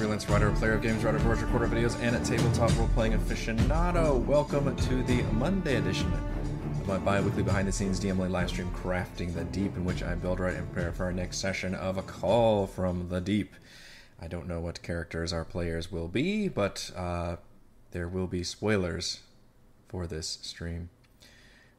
Freelance writer, player of games, writer, voice recorder videos, and a tabletop role-playing aficionado. Welcome to the Monday edition of my bi-weekly behind-the-scenes DMLA live stream, Crafting the Deep, in which I build, write, and prepare for our next session of A Call from the Deep. I don't know what characters our players will be, but uh, there will be spoilers for this stream.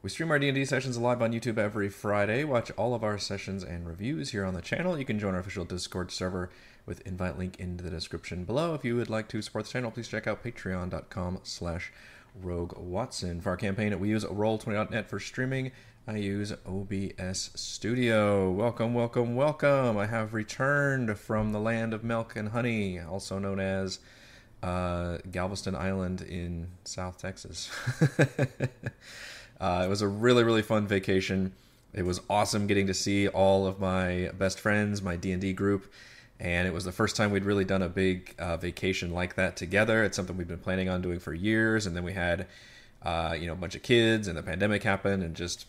We stream our D&D sessions live on YouTube every Friday. Watch all of our sessions and reviews here on the channel. You can join our official Discord server with invite link in the description below. If you would like to support the channel, please check out patreon.com slash rogue watson. For our campaign, we use roll20.net for streaming. I use OBS Studio. Welcome, welcome, welcome. I have returned from the land of milk and honey, also known as uh, Galveston Island in South Texas. Uh, it was a really really fun vacation. It was awesome getting to see all of my best friends, my D and D group, and it was the first time we'd really done a big uh, vacation like that together. It's something we've been planning on doing for years, and then we had uh, you know a bunch of kids, and the pandemic happened, and just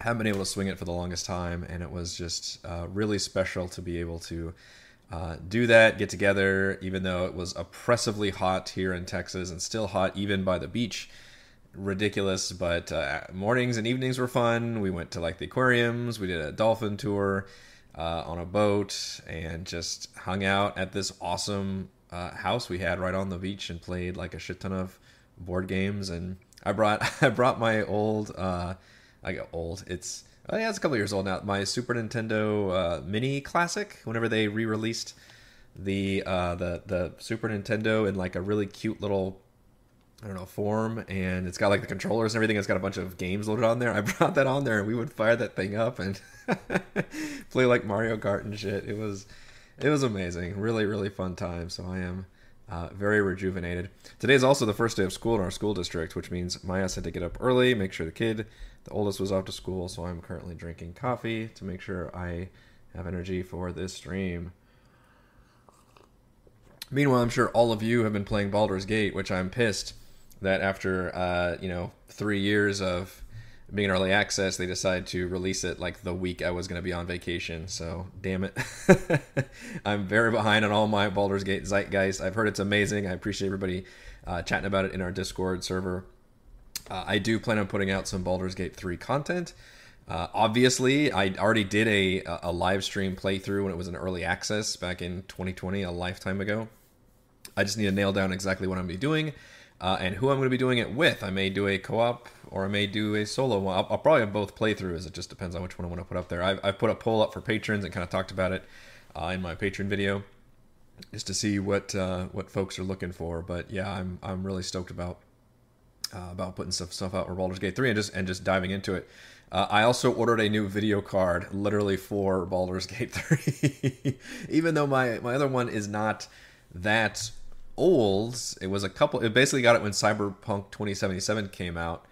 haven't been able to swing it for the longest time. And it was just uh, really special to be able to. Uh, do that, get together, even though it was oppressively hot here in Texas and still hot even by the beach ridiculous, but uh, mornings and evenings were fun. We went to like the aquariums, we did a dolphin tour uh, on a boat, and just hung out at this awesome uh, house we had right on the beach and played like a shit ton of board games. And I brought I brought my old uh, I got old. It's oh yeah, it's a couple years old now. My Super Nintendo uh, Mini Classic. Whenever they re-released the uh, the the Super Nintendo in like a really cute little I don't know, form, and it's got like the controllers and everything. It's got a bunch of games loaded on there. I brought that on there, and we would fire that thing up and play like Mario Kart and shit. It was, it was amazing. Really, really fun time. So I am uh, very rejuvenated. Today is also the first day of school in our school district, which means my ass had to get up early, make sure the kid, the oldest, was off to school. So I'm currently drinking coffee to make sure I have energy for this stream. Meanwhile, I'm sure all of you have been playing Baldur's Gate, which I'm pissed that after uh, you know three years of being in early access, they decided to release it like the week I was going to be on vacation. So damn it, I'm very behind on all my Baldur's Gate zeitgeist. I've heard it's amazing. I appreciate everybody uh, chatting about it in our Discord server. Uh, I do plan on putting out some Baldur's Gate 3 content. Uh, obviously, I already did a, a live stream playthrough when it was in early access back in 2020, a lifetime ago. I just need to nail down exactly what I'm going to be doing uh, and who I'm going to be doing it with. I may do a co-op or I may do a solo one. I'll, I'll, probably have both playthroughs. It just depends on which one I want to put up there. I've, I've put a poll up for patrons and kind of talked about it uh, in my patron video, just to see what uh, what folks are looking for. But yeah, I'm I'm really stoked about uh, about putting stuff stuff out for Baldur's Gate 3 and just and just diving into it. Uh, I also ordered a new video card, literally for Baldur's Gate 3, even though my my other one is not that old. It was a couple. It basically got it when Cyberpunk 2077 came out,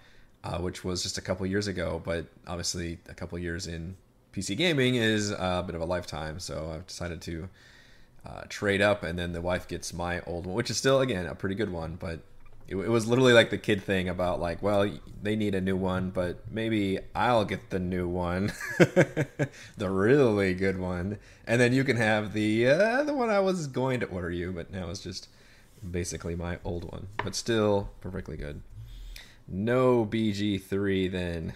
uh, which was just a couple years ago. But obviously, a couple years in PC gaming is a bit of a lifetime. So I've decided to uh, trade up, and then the wife gets my old one, which is still again a pretty good one. But it, it was literally like the kid thing about like, well, they need a new one, but maybe I'll get the new one, the really good one, and then you can have the uh, the one I was going to order you, but now it's just basically my old one, but still perfectly good. No BG3 then.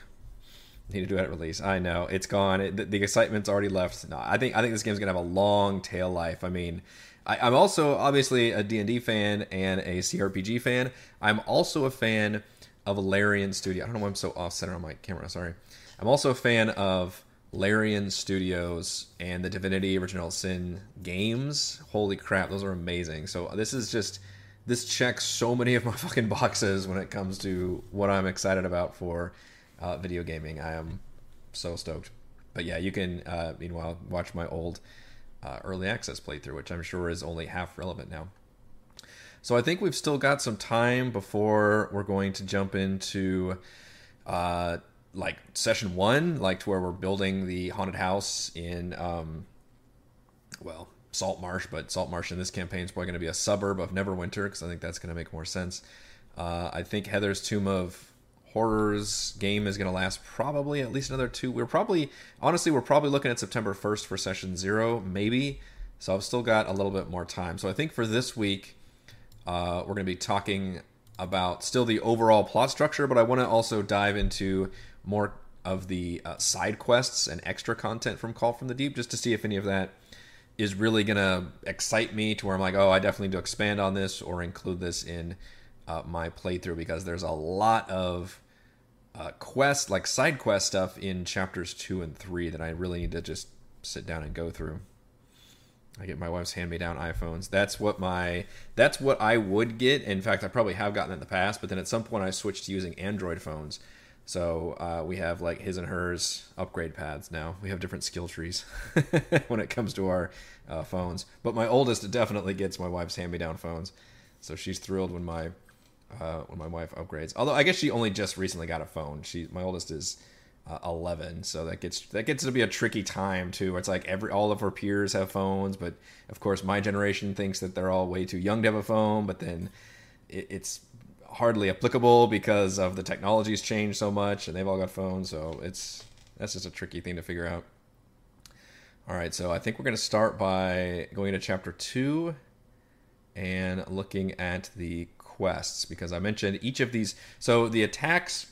Need to do it at release. I know it's gone. It, the, the, excitement's already left. No, I think I think this game's gonna have a long tail life. I mean, I, am also obviously a D&D fan and a CRPG fan. I'm also a fan of Larian Studio. I don't know why I'm so off center on my camera. Sorry. I'm also a fan of Larian Studios and the Divinity Original Sin games. Holy crap, those are amazing. So this is just this checks so many of my fucking boxes when it comes to what I'm excited about for uh, video gaming. I am so stoked. But yeah, you can uh, meanwhile watch my old uh, early access playthrough, which I'm sure is only half relevant now. So I think we've still got some time before we're going to jump into uh, like session one, like to where we're building the haunted house in, um, well, Salt Marsh, but Salt Marsh in this campaign is probably going to be a suburb of Neverwinter because I think that's going to make more sense. Uh, I think Heather's Tomb of Horrors game is going to last probably at least another two. We're probably, honestly, we're probably looking at September 1st for session zero, maybe. So I've still got a little bit more time. So I think for this week, uh, we're going to be talking about still the overall plot structure, but I want to also dive into more of the uh, side quests and extra content from Call from the Deep just to see if any of that is really going to excite me to where I'm like, oh, I definitely need to expand on this or include this in uh, my playthrough because there's a lot of uh, quest, like side quest stuff in chapters two and three that I really need to just sit down and go through. I get my wife's hand-me-down iPhones. That's what my that's what I would get. In fact, I probably have gotten in the past, but then at some point I switched to using Android phones. So uh, we have like his and hers upgrade pads now. We have different skill trees when it comes to our uh, phones. But my oldest definitely gets my wife's hand-me-down phones, so she's thrilled when my uh, when my wife upgrades. Although I guess she only just recently got a phone. She my oldest is uh, 11 so that gets that gets to be a tricky time too it's like every all of her peers have phones but of course my generation thinks that they're all way too young to have a phone but then it, it's hardly applicable because of the technology's changed so much and they've all got phones so it's that's just a tricky thing to figure out all right so i think we're going to start by going to chapter 2 and looking at the quests because i mentioned each of these so the attacks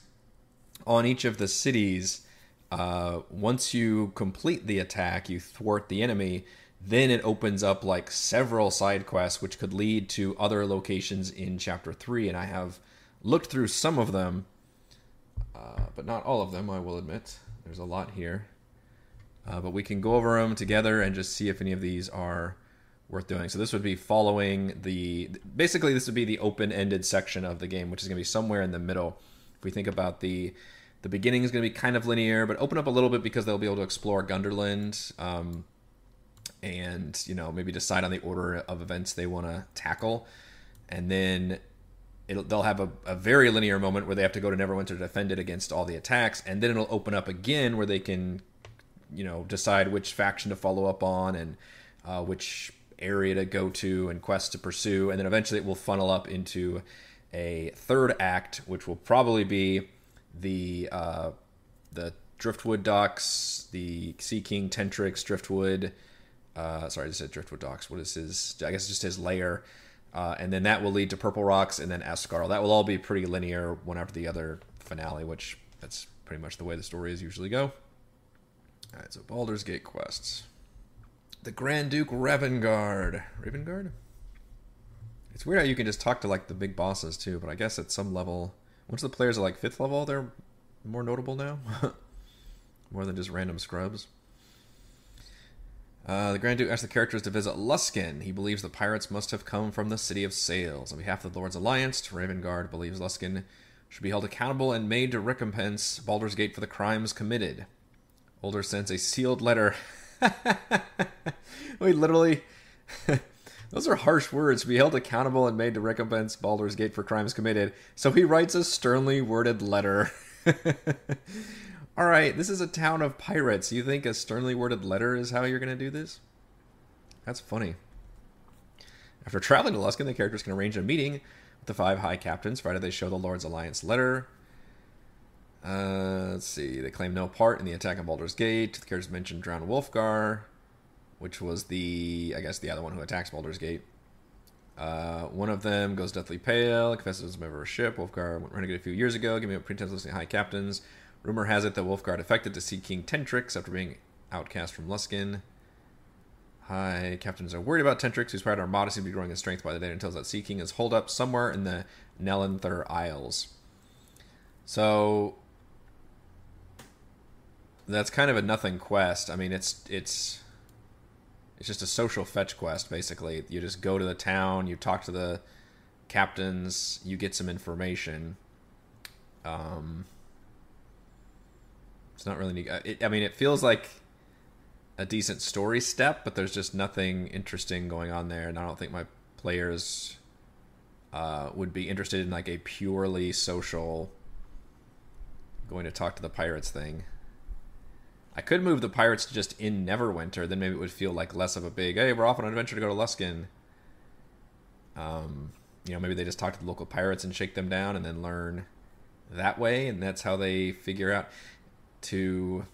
on each of the cities, uh, once you complete the attack, you thwart the enemy. Then it opens up like several side quests, which could lead to other locations in chapter three. And I have looked through some of them, uh, but not all of them. I will admit, there's a lot here. Uh, but we can go over them together and just see if any of these are worth doing. So this would be following the basically this would be the open-ended section of the game, which is going to be somewhere in the middle. If we think about the the beginning is going to be kind of linear, but open up a little bit because they'll be able to explore Gundarlun, um, and you know maybe decide on the order of events they want to tackle, and then they'll have a, a, very linear moment where they have to go to Neverwinter to defend it against all the attacks, and then it'll open up again where they can, you know, decide which faction to follow up on and uh, which area to go to and quests to pursue, and then eventually it will funnel up into a third act, which will probably be the uh, the Driftwood docks, the Sea King Tentrix Driftwood. Uh, sorry, I just said Driftwood docks. What is his? I guess just his layer. Uh, and then that will lead to Purple Rocks and then Ascarle. That will all be pretty linear one after the other finale, which that's pretty much the way the stories usually go. All right, so Baldur's Gate quests. The Grand Duke Ravengard. Ravengard? It's weird how you can just talk to like the big bosses too, but I guess at some level once the players are like fifth level, they're more notable now. more than just random scrubs. Uh, the Grand Duke asks the characters to visit Luskan. He believes the pirates must have come from the City of Sails. On behalf of the Lord's Alliance, Ravengard believes Luskan should be held accountable and made to recompense Baldur's Gate for the crimes committed. Ulder sends a sealed letter. Wait, literally. Those are harsh words. Be held accountable and made to recompense Baldur's Gate for crimes committed. So he writes a sternly worded letter. All right, this is a town of pirates. You think a sternly worded letter is how you're going to do this? That's funny. After traveling to Luskan, the characters can arrange a meeting with the five high captains. Friday, they show the Lord's Alliance letter. Uh, let's see. They claim no part in the attack on Baldur's Gate. The characters mention drowned Wolfgar which was the I guess the other one who attacks Baldur's Gate. Uh, one of them goes deathly pale, confesses a member of a ship. Wolfgar went renegade a few years ago, giving up pretense of listening high captains. Rumor has it that Wolfgar affected to Sea King Tentrix after being outcast from Luskan. High captains are worried about Tentrix, pride and armada seem to be growing in strength by the day, tells that Sea King is holed up somewhere in the Nelanther Isles. So that's kind of a nothing quest. I mean, it's it's it's just a social fetch quest, basically. You just go to the town, you talk to the captains, you get some information. Um, it's not really. It, I mean, it feels like a decent story step, but there's just nothing interesting going on there, and I don't think my players uh, would be interested in like a purely social going to talk to the pirates thing. I could move the pirates just in Neverwinter, then maybe it would feel like less of a big, hey, we're off on an adventure to go to Luskan. Um, you know, maybe they just talk to the local pirates and shake them down and then learn that way, and that's how they figure out to.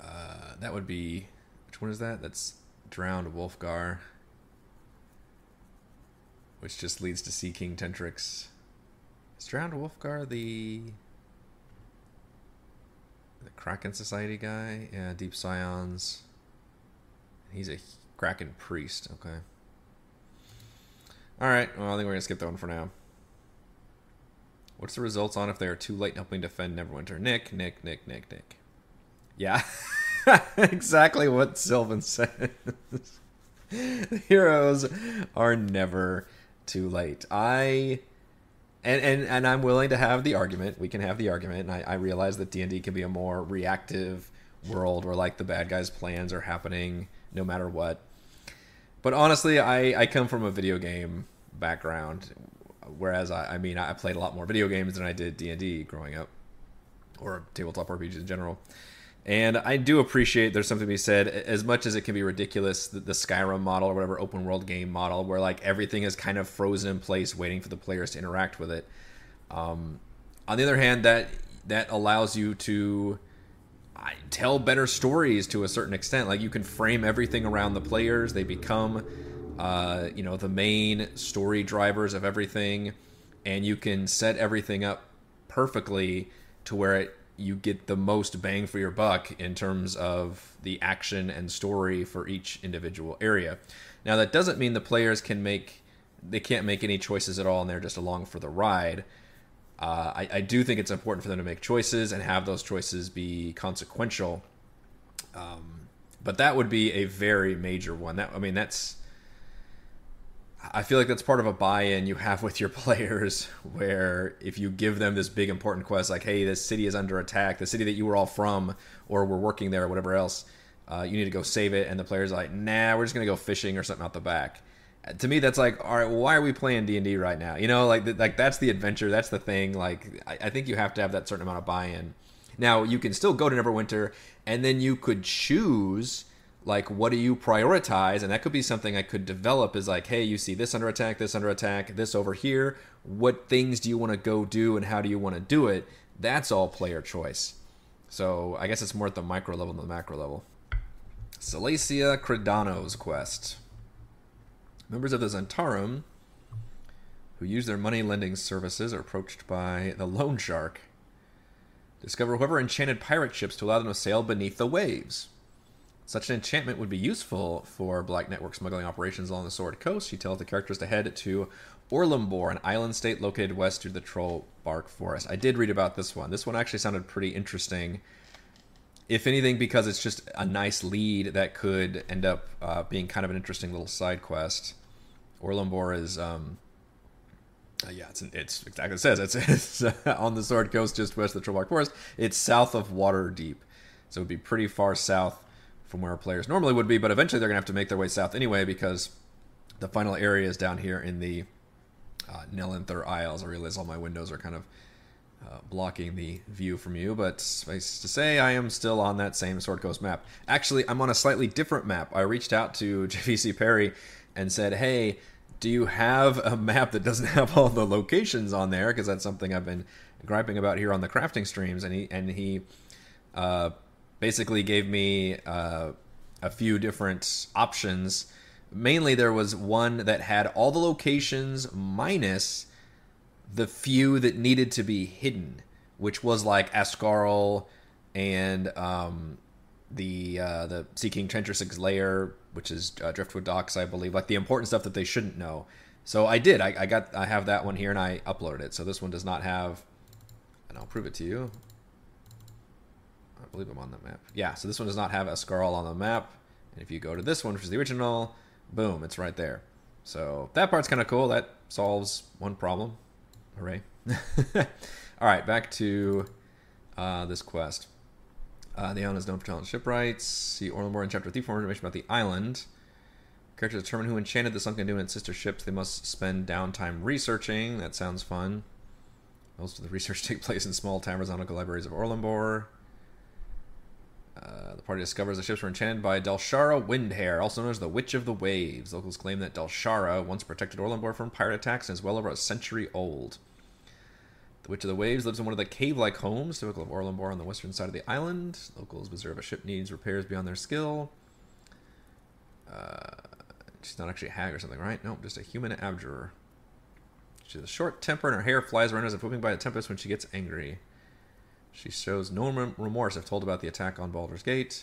Uh, that would be which one is that? That's drowned Wolfgar, which just leads to Sea King Tentrix. Is drowned Wolfgar the the Kraken Society guy? Yeah, Deep Scions. He's a Kraken priest. Okay. All right. Well, I think we're gonna skip that one for now. What's the results on if they are too late helping defend Neverwinter? Nick, Nick, Nick, Nick, Nick. Yeah, exactly what Sylvan says. Heroes are never too late. I and, and and I'm willing to have the argument. We can have the argument, and I, I realize that D and D can be a more reactive world where like the bad guys' plans are happening no matter what. But honestly, I I come from a video game background, whereas I, I mean I played a lot more video games than I did D and D growing up, or tabletop RPGs in general. And I do appreciate there's something to be said, as much as it can be ridiculous, the, the, Skyrim model or whatever open world game model, where like everything is kind of frozen in place, waiting for the players to interact with it. Um, on the other hand, that that allows you to I, tell better stories to a certain extent. Like you can frame everything around the players; they become, uh, you know, the main story drivers of everything, and you can set everything up perfectly to where it you get the most bang for your buck in terms of the action and story for each individual area. Now that doesn't mean the players can make they can't make any choices at all and they're just along for the ride. Uh, I, I, do think it's important for them to make choices and have those choices be consequential. Um, but that would be a very major one. That I mean, that's I feel like that's part of a buy-in you have with your players, where if you give them this big important quest, like, "Hey, this city is under attack," the city that you were all from, or were working there, or whatever else, uh, you need to go save it, and the players like, "Nah, we're just gonna go fishing or something out the back." To me, that's like, all right, well, why are we playing D and D right now? You know, like, like that's the adventure, that's the thing. Like, I, I think you have to have that certain amount of buy-in. Now, you can still go to Neverwinter, and then you could choose like what do you prioritize? And that could be something i could develop is like hey you see this under attack this under attack this over here. What things do you want to go do and how do you want to do it? That's all player choice. So i guess it's more at the micro level than the macro level. Salacia Credano's quest. Members of the Zhentarim who use their money lending services are approached by the loan shark. Discover whoever enchanted pirate ships to allow them to sail beneath the waves such an enchantment would be useful for Black Network smuggling operations along the Sword Coast. She tells the characters to head to Orlumbor, an island state located west of the Troll Bark Forest. I did read about this one. This one actually sounded pretty interesting. If anything, because it's just a nice lead that could end up uh, being kind of an interesting little side quest. Orlumbor is, um, uh, yeah, it's, it's exactly what it says. It's, it's on the Sword Coast, just west of the Troll Bark Forest. It's south of Waterdeep, so it would be pretty far south from where players normally would be, but eventually they're going to have to make their way south anyway because the final area is down here in the uh, Nelanther Isles. I realize all my windows are kind of uh, blocking the view from you, but space to say I am still on that same Sword Coast map. Actually, I'm on a slightly different map. I reached out to JVC Parry and said, hey, do you have a map that doesn't have all the locations on there? Because that's something I've been griping about here on the crafting streams, and he and he uh, basically gave me uh, a few different options. Mainly, there was one that had all the locations minus the few that needed to be hidden, which was like Ascarle and um, the uh, the Sea King Tentrix's lair, which is uh, Driftwood Docks, I believe, like the important stuff that they shouldn't know. So I did. I, I got. I have that one here, and I uploaded it. So this one does not have, and I'll prove it to you. I believe I'm on the map. Yeah, so this one does not have Ascarle on the map. And if you go to this one, which is the original, boom, it's right there. So that part's kind of cool. That solves one problem. Hooray. All right, back to uh, this quest. Uh, the island is known for talented shipwrights. See Orlumbor in Chapter 3 for more information about the island. Characters determine who enchanted the sunken dune and sister ships. They must spend downtime researching. That sounds fun. Most of the research take place in small taverns on libraries of Orlumbor. Uh, the party discovers the ships were enchanted by Delshara Windhair, also known as the Witch of the Waves. Locals claim that Delshara once protected Orlumbor from pirate attacks and is well over a century old. The Witch of the Waves lives in one of the cave-like homes typical of Orlumbor on the western side of the island. Locals observe a ship needs repairs beyond their skill. Uh, she's not actually a hag or something, right? No, just a human abjurer. She has a short temper and her hair flies around as if whipping by a tempest when she gets angry. She shows no remorse if told about the attack on Baldur's Gate.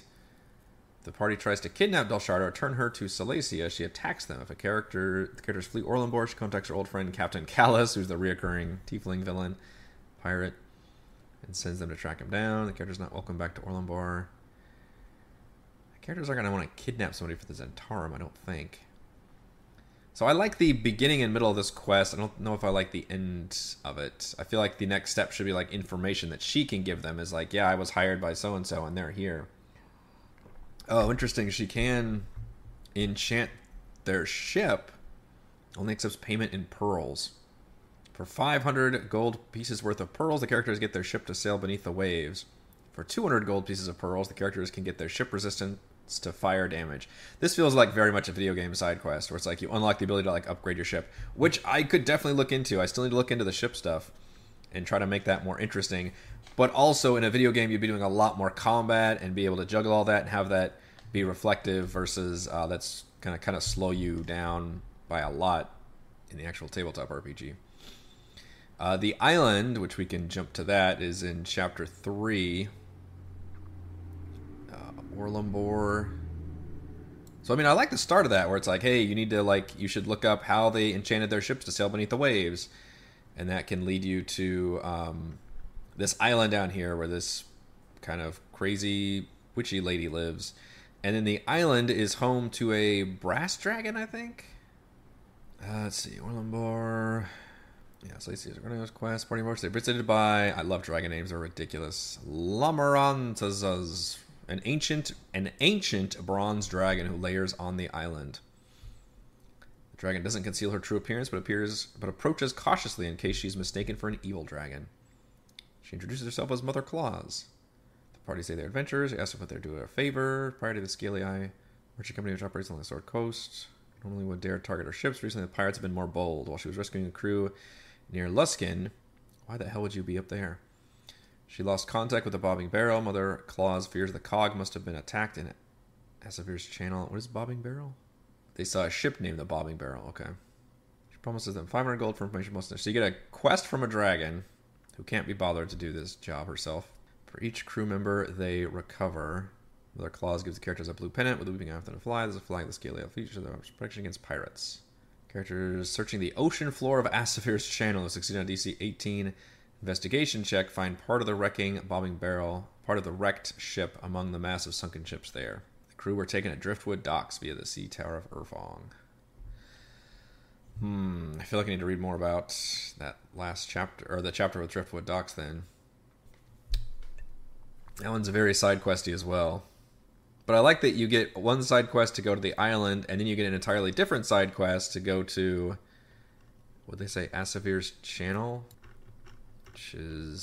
The party tries to kidnap Delshara or turn her to Salacia. She attacks them. If a character the characters flee Orlumbor, she contacts her old friend Captain Callus, who's the reoccurring tiefling villain, pirate, and sends them to track him down. The character's not welcome back to Orlumbor. The characters aren't going to want to kidnap somebody for the Zhentarim, I don't think. So I like the beginning and middle of this quest. I don't know if I like the end of it. I feel like the next step should be like information that she can give them is like, yeah, I was hired by so and so and they're here. Oh, interesting. She can enchant their ship. Only accepts payment in pearls. For 500 gold pieces worth of pearls, the characters get their ship to sail beneath the waves. For 200 gold pieces of pearls, the characters can get their ship resistant to fire damage. This feels like very much a video game side quest where it's like you unlock the ability to like upgrade your ship, which I could definitely look into. I still need to look into the ship stuff and try to make that more interesting. But also in a video game, you'd be doing a lot more combat and be able to juggle all that and have that be reflective versus uh, that's of kind of slow you down by a lot in the actual tabletop RPG. Uh, the island, which we can jump to that, is in chapter three. Uh. So I mean, I like the start of that, where it's like, hey, you need to like, you should look up how they enchanted their ships to sail beneath the waves, and that can lead you to um, this island down here where this kind of crazy witchy lady lives. And then the island is home to a brass dragon, I think. Uh, let's see, Orlumbor. Yeah, so let's see. Running quest, party march. They're visited by. I love dragon names; they're ridiculous. Lamarantazaz, an ancient, an ancient bronze dragon who layers on the island. The dragon doesn't conceal her true appearance, but appears, but approaches cautiously in case she's mistaken for an evil dragon. She introduces herself as Mother Claus. The party say they're adventurers. They ask if they're doing her a favor prior to the Scaly Eye merchant company which operates on the Sword Coast. Normally would dare target her ships. Recently, the pirates have been more bold. While she was rescuing a crew near Luskan, why the hell would you be up there? She lost contact with the bobbing barrel. Mother Claus fears the cog must have been attacked in Asavir's channel. What is bobbing barrel? They saw a ship named the bobbing barrel. Okay. She promises them 500 gold for information. So you get a quest from a dragon who can't be bothered to do this job herself. For each crew member they recover, Mother Claus gives the characters a blue pennant with a weeping after a fly. There's a flag, the scaly feature, the protection against pirates. Characters searching the ocean floor of Asavir's channel succeed on DC 18 investigation check. Find part of the wrecking bobbing barrel, part of the wrecked ship among the massive sunken ships there. The crew were taken at Driftwood docks via the Sea Tower of Urfong. Hmm, I feel like I need to read more about that last chapter, or the chapter with Driftwood docks then. That one's a very side questy as well. But I like that you get one side quest to go to the island, and then you get an entirely different side quest to go to what they say, Asavir's channel, which is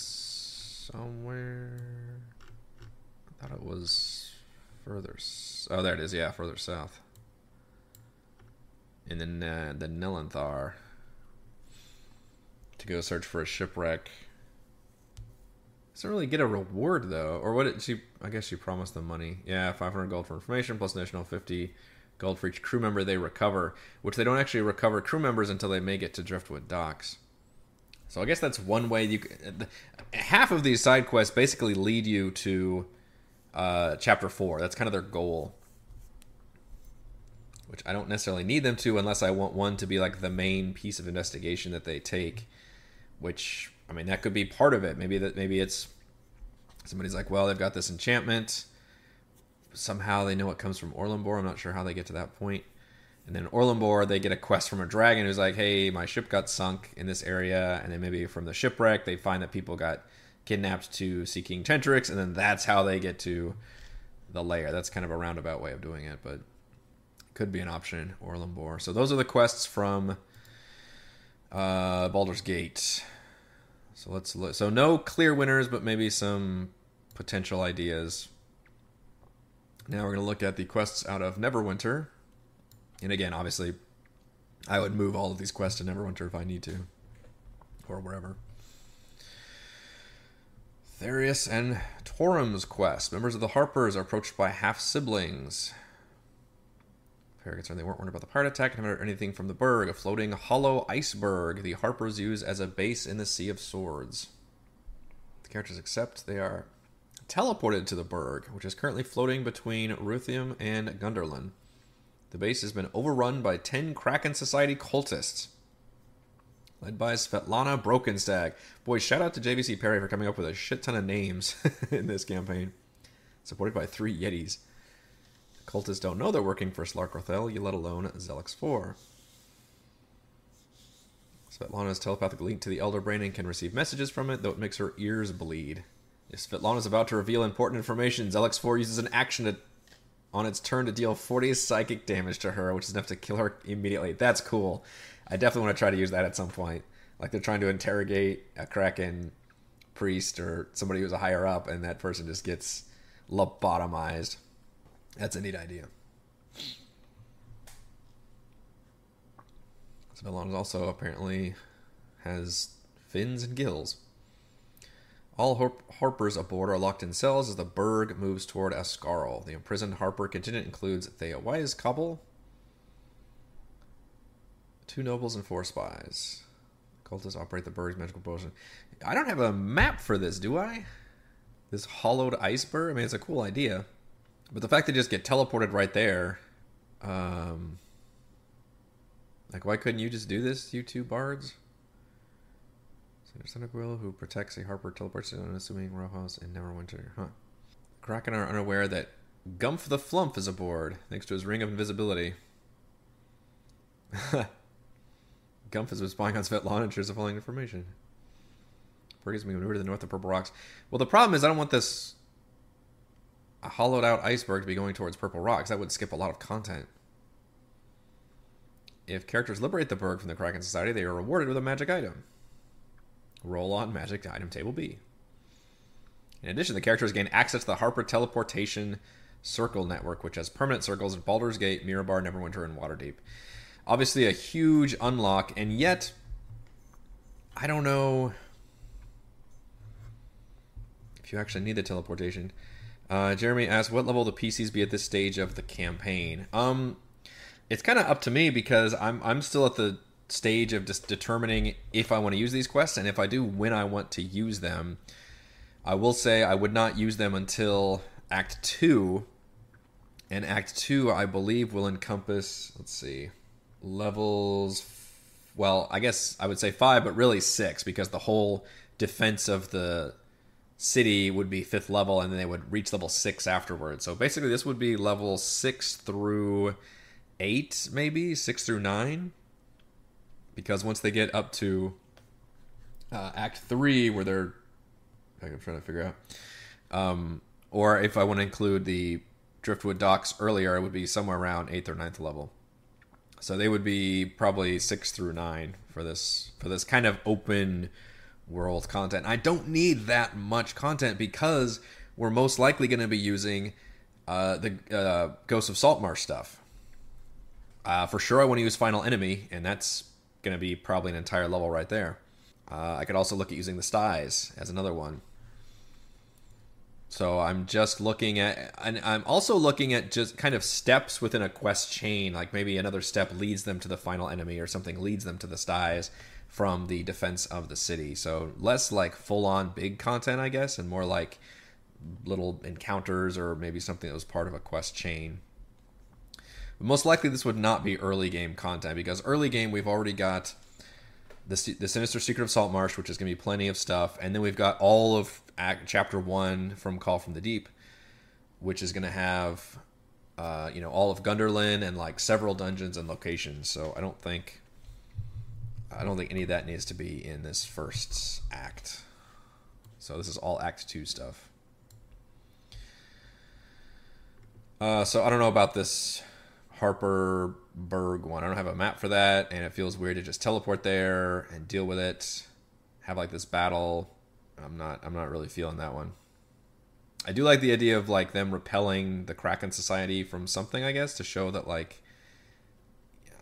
somewhere. I thought it was further. Oh, there it is. Yeah, further south. And then uh, the Nelanther to go search for a shipwreck doesn't really get a reward though, or what? Did she? I guess she promised them money. Yeah, 500 gold for information plus additional 50 gold for each crew member they recover, which they don't actually recover crew members until they make it to Driftwood docks. So I guess that's one way you. Half of these side quests basically lead you to uh, chapter four. That's kind of their goal. Which I don't necessarily need them to unless I want one to be like the main piece of investigation that they take, which I mean, that could be part of it. Maybe that maybe it's somebody's like, well, they've got this enchantment. Somehow they know it comes from Orlumbor. I'm not sure how they get to that point. And then Orlumbor, they get a quest from a dragon who's like, hey, my ship got sunk in this area. And then maybe from the shipwreck, they find that people got kidnapped to Sea King Tentrix. And then that's how they get to the lair. That's kind of a roundabout way of doing it, but could be an option, Orlumbor. So those are the quests from uh, Baldur's Gate. So let's look. So no clear winners, but maybe some potential ideas. Now we're going to look at the quests out of Neverwinter. And again, obviously, I would move all of these quests to Neverwinter if I need to, or wherever. Therius and Torum's quest. Members of the Harpers are approached by half siblings. Very concerned they weren't warned about the pirate attack and never anything from the berg, a floating hollow iceberg the Harpers use as a base in the Sea of Swords. The characters accept they are teleported to the berg, which is currently floating between Ruathym and Gundarlun. The base has been overrun by 10 Kraken Society cultists, led by Svetlana Brokenstag. Boy, shout out to JVC Parry for coming up with a shit ton of names in this campaign. Supported by three Yetis. Cultists don't know they're working for Slark you let alone Zelix 4. Svetlana's telepathic link to the Elder Brain and can receive messages from it, though it makes her ears bleed. If Svetlana is about to reveal important information, Zelix 4 uses an action to, on its turn to deal 40 psychic damage to her, which is enough to kill her immediately. That's cool. I definitely want to try to use that at some point. Like they're trying to interrogate a Kraken priest or somebody who's a higher up, and that person just gets lobotomized. That's a neat idea. Svetlana also apparently has fins and gills. All Harp- Harpers aboard are locked in cells as the Berg moves toward Ascarle. The imprisoned Harper contingent includes Thea Weisskobel, two nobles, and four spies. Cultists operate the Berg's magical potion. I don't have a map for this, do I? This hollowed iceberg? I mean, it's a cool idea. But the fact they just get teleported right there, um, like why couldn't you just do this, you two bards? Cyndaquil, who protects a Harper, teleports to unassuming Rojos in Neverwinter. Huh. Kraken are unaware that Gumph the Flump is aboard, thanks to his ring of invisibility. Gumph has been spying on Svetlana and shares the following information. Briggs being maneuvered to the north of Purple Rocks. Well, the problem is I don't want this hollowed out iceberg to be going towards Purple Rocks. That would skip a lot of content. If characters liberate the Berg from the Kraken Society, they are rewarded with a magic item. Roll on magic item table B. In addition, the characters gain access to the Harper Teleportation Circle Network, which has permanent circles in Baldur's Gate, Mirabar, Neverwinter, and Waterdeep. Obviously, a huge unlock, and yet, I don't know if you actually need the teleportation. Uh, Jeremy asks, "What level the PCs be at this stage of the campaign?" Um, it's kind of up to me because I'm I'm still at the stage of just determining if I want to use these quests and if I do, when I want to use them. I will say I would not use them until Act Two, and Act Two I believe will encompass. Let's see, levels. Well, I guess I would say five, but really six because the whole defense of the city would be fifth level, and then they would reach level six afterwards. So basically, this would be level six through eight, maybe six through nine, because once they get up to uh, Act three, where they're, I'm trying to figure out, um, or if I want to include the Driftwood docks earlier, it would be somewhere around eighth or ninth level. So they would be probably six through nine for this for this kind of open world content. I don't need that much content because we're most likely going to be using uh, the uh, Ghost of Saltmarsh stuff. Uh, for sure, I want to use Final Enemy, and that's going to be probably an entire level right there. Uh, I could also look at using the Styes as another one. So I'm just looking at, and I'm also looking at just kind of steps within a quest chain. Like maybe another step leads them to the final enemy, or something leads them to the Styes from the defense of the city. So less like full on big content, I guess, and more like little encounters or maybe something that was part of a quest chain. But most likely, this would not be early game content because early game we've already got the the sinister secret of Salt Marsh, which is going to be plenty of stuff, and then we've got all of act, chapter one from Call from the Deep, which is going to have. Uh, you know all of Gundarlun and like several dungeons and locations. So I don't think I don't think any of that needs to be in this first act. So this is all Act Two stuff. Uh, so I don't know about this Harper Berg one. I don't have a map for that, and it feels weird to just teleport there and deal with it. Have like this battle. I'm not. I'm not really feeling that one. I do like the idea of like them repelling the Kraken Society from something, I guess, to show that like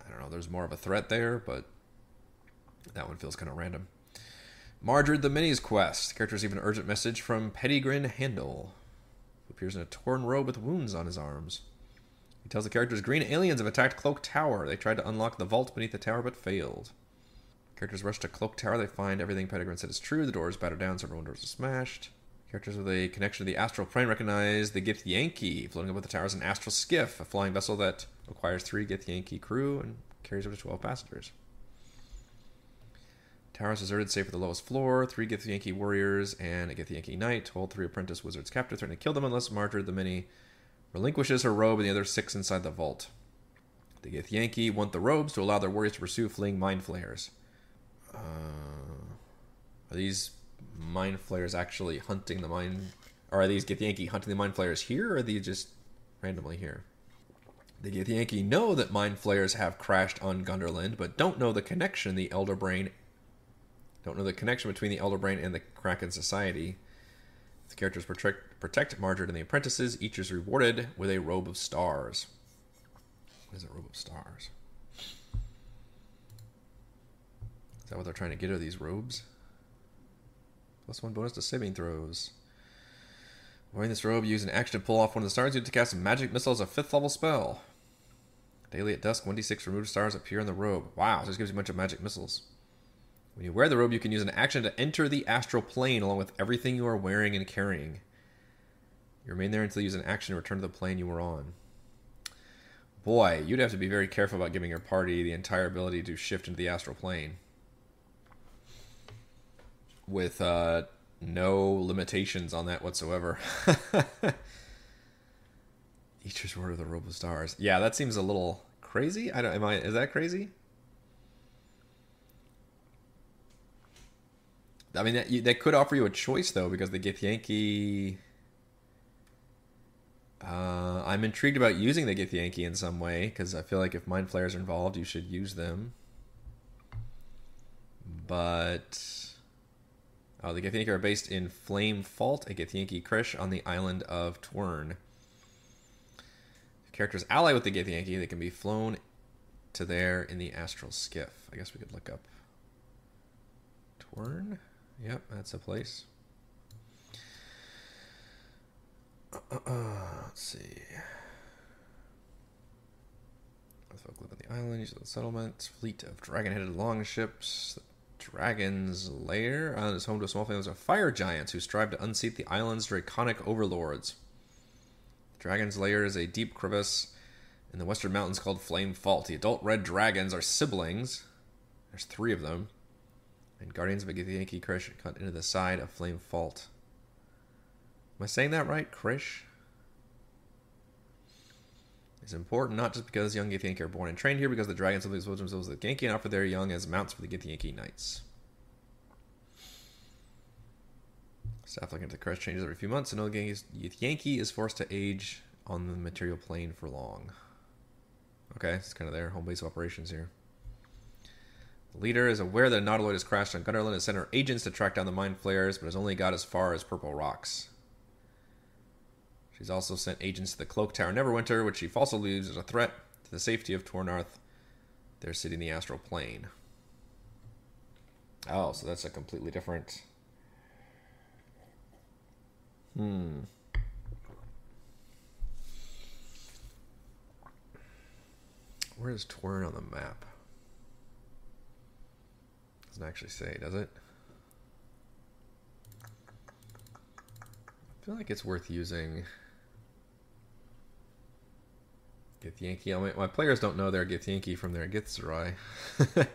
I don't know, there's more of a threat there, but that one feels kind of random. Marjorie the Many's quest. The character receives an urgent message from Pettigrin Handel, who appears in a torn robe with wounds on his arms. He tells the characters green aliens have attacked Cloak Tower. They tried to unlock the vault beneath the tower but failed. Characters rush to Cloak Tower. They find everything Pettigrew said is true. The doors battered down, several doors are smashed. Characters with a connection to the astral plane recognize the Githyanki floating above the tower is an astral skiff, a flying vessel that requires three Githyanki crew and carries up to 12 passengers. Tower is deserted, save for the lowest floor. Three Githyanki warriors and a Githyanki knight hold three apprentice wizards captive, threatening to kill them unless Marjorie the Many relinquishes her robe and the other six inside the vault. The Githyanki want the robes to allow their warriors to pursue fleeing mind flayers. Uh, are these mind flayers actually hunting the mind? Or are these Githyanki hunting the mind flayers here, or are they just randomly here? The Githyanki know that mind flayers have crashed on Gundarlun, but don't know the connection the Elder Brain don't know the connection between the Elder Brain and the Kraken Society. The characters protect, protect Marjorie and the apprentices. Each is rewarded with a robe of stars. What is a robe of stars? Is that what they're trying to get? Are these robes? Plus one bonus to saving throws. Wearing this robe, use an action to pull off one of the stars. You to cast a magic missile as a fifth level spell. Daily at dusk, 1d6 removed stars appear in the robe. Wow, this gives you a bunch of magic missiles. When you wear the robe, you can use an action to enter the astral plane along with everything you are wearing and carrying. You remain there until you use an action to return to the plane you were on. Boy, you'd have to be very careful about giving your party the entire ability to shift into the astral plane. With uh, no limitations on that whatsoever. Each word of the Robe of Stars. Yeah, that seems a little crazy. I don't. Am I? Is that crazy? I mean, that, that could offer you a choice though, because the Githyanki. Uh, I'm intrigued about using the Githyanki in some way because I feel like if mind flayers are involved, you should use them. But oh, the Githyanki are based in Flame Fault, a Githyanki Krish on the island of Tuern. If characters ally with the Githyanki, they can be flown to there in the astral skiff. I guess we could look up Tuern. Yep, that's a place. Uh, let's see. Folk live on the island, use the settlement, fleet of dragon-headed longships. The Dragon's Lair island is home to a small family of fire giants who strive to unseat the island's draconic overlords. The Dragon's Lair is a deep crevice in the western mountains called Flame Fault. The adult red dragons are siblings. There's three of them and Guardians of Githyanki Krish cut into the side of Flame Fault. Am I saying that right, Krish? It's important not just because young Githyanki are born and trained here, because the dragons of expose themselves to the Githyanki and offer their young as mounts for the Githyanki knights. Staff looking at the Krish changes every few months, and no Githyanki is forced to age on the material plane for long. Okay, it's kind of their home base of operations here. The leader is aware that a nautiloid has crashed on Gundarlun and sent her agents to track down the mind flayers, but has only got as far as Purple Rocks. She's also sent agents to the Cloak Tower Neverwinter, which she falsely believes is a threat to the safety of Tu'narath, their city in the astral plane. Oh, so that's a completely different. Hmm. Where is Torn on the map? Doesn't actually say, does it? I feel like it's worth using Githyanki. My, my players don't know their Githyanki from their Githzerai.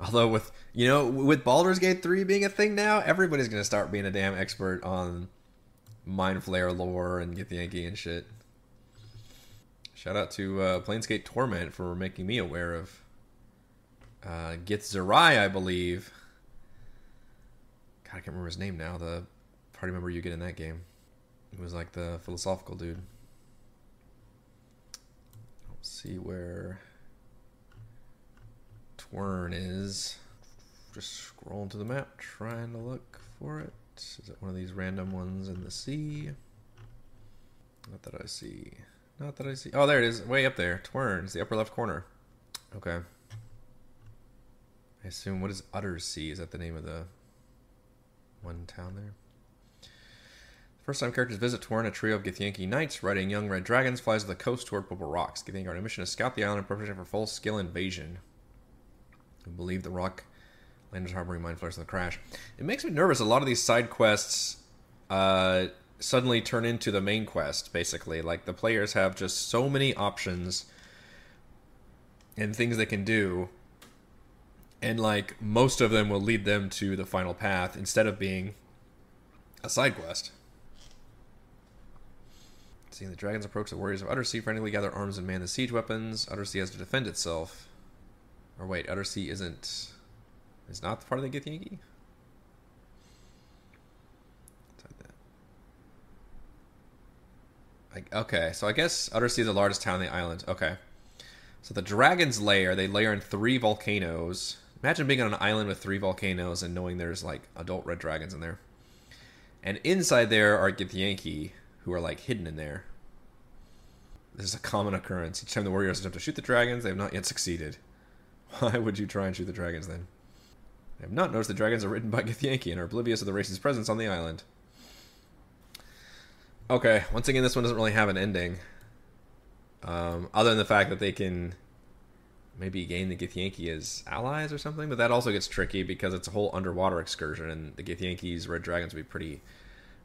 Although with you know with Baldur's Gate 3 being a thing now, everybody's gonna start being a damn expert on Mind Flayer lore and Githyanki and shit. Shout out to uh, Planescape Torment for making me aware of uh, Githzerai, I believe. God, I can't remember his name now. The party member you get in that game. It was like the philosophical dude. See where Tuern is. Just scrolling to the map, trying to look for it. Is it one of these random ones in the sea? Not that I see. Not that I see. Oh, there it is. Way up there. Tuern. the upper left corner. Okay. I assume what is Uttersea? Is that the name of the one town there? First time characters visit Tuern, a trio of Githyanki knights riding young red dragons flies to the coast toward Purple Rocks. Githyanki are on a mission to scout the island in preparation for full scale invasion. We believe the rock landers harboring mind flayers in the crash. It makes me nervous. A lot of these side quests uh, suddenly turn into the main quest, basically. Like the players have just so many options and things they can do. And like most of them will lead them to the final path instead of being a side quest. Seeing the dragons approach, the warriors of Uttersea frantically gather arms and man the siege weapons. Uttersea has to defend itself. Or wait, Uttersea isn't is not the part of the Githyanki? okay, so I guess Uttersea is the largest town on the island. Okay. So the dragons lair, they lair in three volcanoes. Imagine being on an island with three volcanoes and knowing there's like adult red dragons in there. And inside there are Githyanki, who are like hidden in there. This is a common occurrence. Each time the warriors attempt to shoot the dragons, they have not yet succeeded. Why would you try and shoot the dragons then? I have not noticed the dragons are ridden by Githyanki and are oblivious of the race's presence on the island. Okay, once again, this one doesn't really have an ending. Um, other than the fact that they can maybe gain the Githyanki as allies or something, but that also gets tricky because it's a whole underwater excursion, and the Githyanki's red dragons would be pretty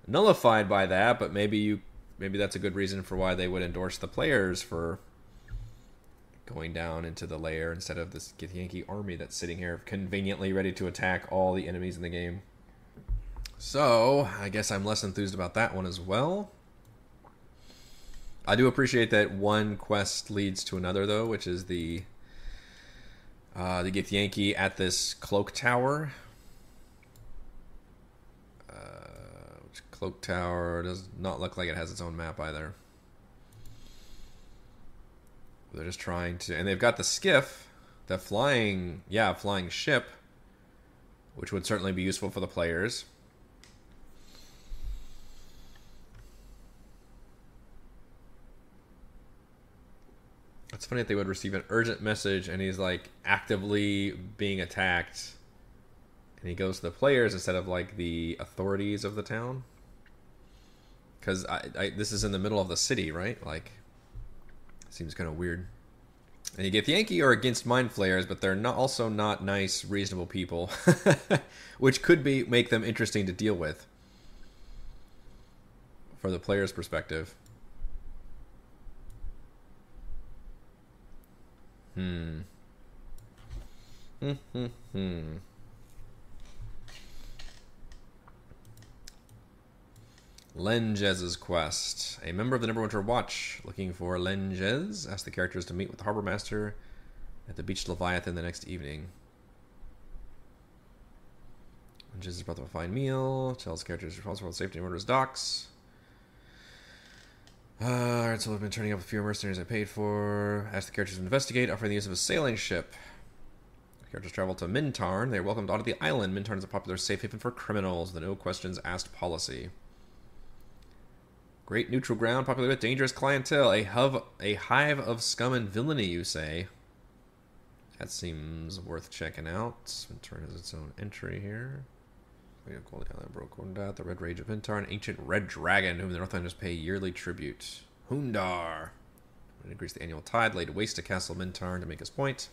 nullified by that. But maybe you, maybe that's a good reason for why they would endorse the players for going down into the lair instead of this Githyanki army that's sitting here conveniently ready to attack all the enemies in the game. So, I guess I'm less enthused about that one as well. I do appreciate that one quest leads to another, though, which is the uh, the Githyanki at this cloak tower. Uh, which cloak tower does not look like it has its own map either. They're just trying to, and they've got the skiff, the flying, yeah, flying ship, which would certainly be useful for the players. It's funny that they would receive an urgent message and he's like actively being attacked. And he goes to the players instead of like the authorities of the town. Because I, I, this is in the middle of the city, right? Like, seems kind of weird. And Githyanki are against mind flayers, but they're not also not nice, reasonable people, which could be make them interesting to deal with from the player's perspective. Hmm. Hmm. Hmm. Lenjez's quest. A member of the Neverwinter Watch looking for Lenjez asks the characters to meet with the harbor master at the beach Leviathan the next evening. Lenjez is brought to a fine meal, tells characters responsible for safety and order his docks. Uh, Alright, so I've been turning up a few mercenaries I paid for. Ask the characters to investigate, offering the use of a sailing ship. The characters travel to Mintarn. They are welcomed onto the island. Mintarn is a popular safe haven for criminals. The no questions asked policy. Great neutral ground, popular with dangerous clientele. A, hub, a hive of scum and villainy, you say. That seems worth checking out. Mintarn has its own entry here. We have the island broke Hoondarrh, the Red Rage of Mintarn, an ancient red dragon whom the Northlanders pay yearly tribute. Hoondarrh. Would increase the annual tide, laid waste to Castle Mintarn to make his point.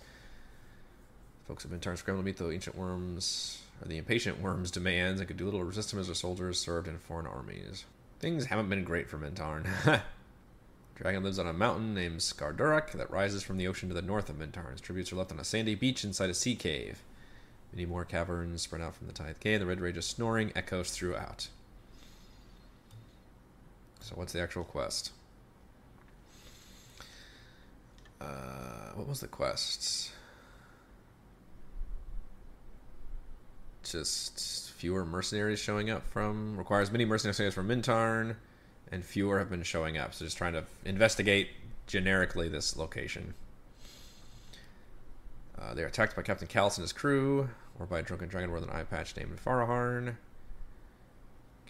Folks of Mintarn scrambled to meet the ancient worms, or the impatient worms' demands, and could do little to resist him as their soldiers served in foreign armies. Things haven't been great for Mintarn. Dragon lives on a mountain named Skardurak that rises from the ocean to the north of Mintarn. His tributes are left on a sandy beach inside a sea cave. Many more caverns spread out from the Tithe Cave. The Red Rage's snoring echoes throughout. So, what's the actual quest? Uh, what was the quest? Just fewer mercenaries showing up from requires many mercenaries from Mintarn, and fewer have been showing up. So, just trying to investigate generically this location. Uh, they're attacked by Captain Callus and his crew, or by a drunken dragon with an eye patch named Faraharn.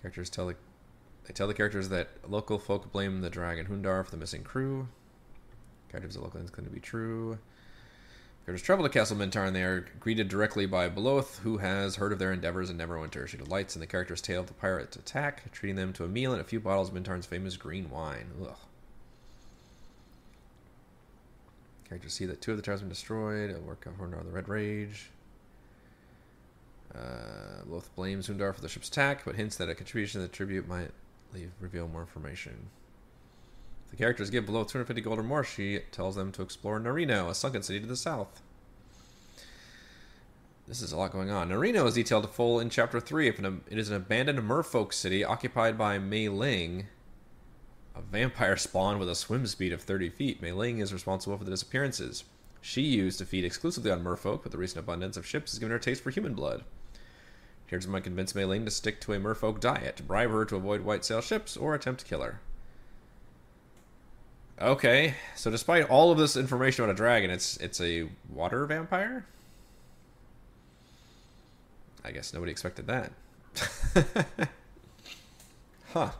Characters tell the they tell the characters that local folk blame the dragon Hoondarrh for the missing crew. Characters of local Lands claim to be true. Characters travel to Castle Mintarn and they are greeted directly by Beloth, who has heard of their endeavors in Neverwinter. She delights in the character's tale of the pirate attack, treating them to a meal and a few bottles of Mintarn's famous green wine. Ugh. Characters see that two of the towers have been destroyed. It'll work out for the Red Rage. Uh, both blames Hoondarrh for the ship's attack, but hints that a contribution to the tribute might leave reveal more information. Characters give below 250 gold or more, she tells them to explore Narino, a sunken city to the south. This is a lot going on. Narino is detailed full in Chapter 3. If an, it is an abandoned merfolk city occupied by Mei Ling, a vampire spawn with a swim speed of 30 feet. Mei Ling is responsible for the disappearances. She used to feed exclusively on merfolk, but the recent abundance of ships has given her a taste for human blood. Here's might convince Mei Ling to stick to a merfolk diet, bribe her to avoid white sail ships, or attempt to kill her. Okay, so despite all of this information about a dragon, it's it's a water vampire. I guess nobody expected that. huh.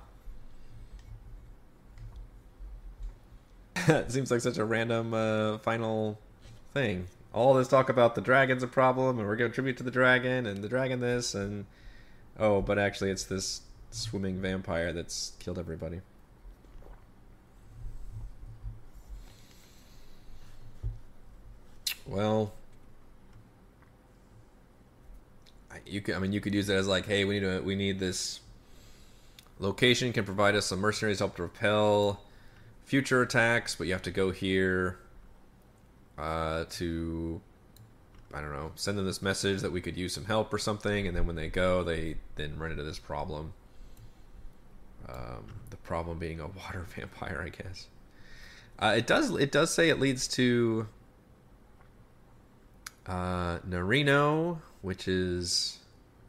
it seems like such a random uh, final thing. All this talk about the dragon's a problem, and we're going to tribute to the dragon, and the dragon this, and oh, but actually, it's this swimming vampire that's killed everybody. Well, you could. I mean, you could use it as like, hey, we need to. We need this location can provide us some mercenaries to help to repel future attacks, but you have to go here uh, to I don't know, send them this message that we could use some help or something, and then when they go, they then run into this problem. Um, the problem being a water vampire, I guess. Uh, it does it does say it leads to uh, Narino, which is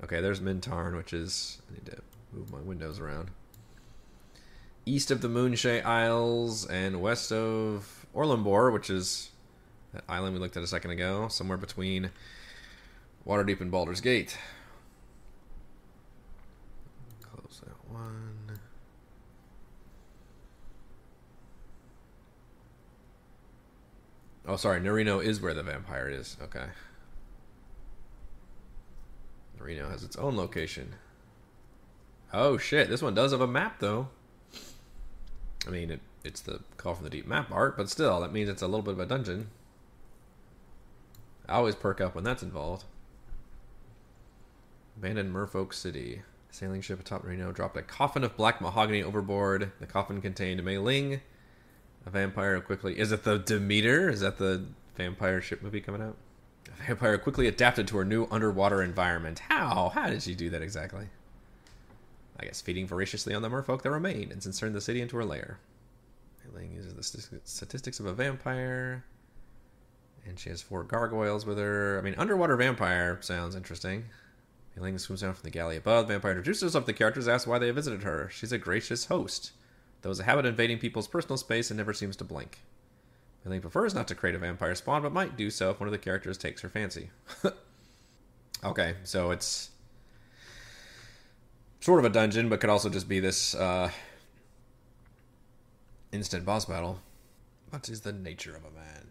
okay. There's Mintarn, which is I need to move my windows around east of the Moonshae Isles and west of Orlumbor, which is that island we looked at a second ago, somewhere between Waterdeep and Baldur's Gate. Close that one. Oh, sorry, Narino is where the vampire is. Okay. Narino has its own location. Oh shit, this one does have a map though. I mean, it, it's the Call from the Deep map art, but still, that means it's a little bit of a dungeon. I always perk up when that's involved. Abandoned Merfolk City. Sailing ship atop Reno dropped a coffin of black mahogany overboard. The coffin contained Mei Ling, a vampire quickly. Is it the Demeter? Is that the vampire ship movie coming out? A vampire quickly adapted to her new underwater environment. How? How did she do that exactly? I guess, feeding voraciously on the merfolk that remain and since turned the city into her lair. Ling uses the statistics of a vampire, and she has four gargoyles with her. I mean, underwater vampire sounds interesting. Ling swims down from the galley above. Vampire introduces herself to the characters, asks why they visited her. She's a gracious host, though has a habit of invading people's personal space and never seems to blink. Ling prefers not to create a vampire spawn, but might do so if one of the characters takes her fancy. okay, so it's sort of a dungeon, but could also just be this uh, instant boss battle. What is the nature of a man?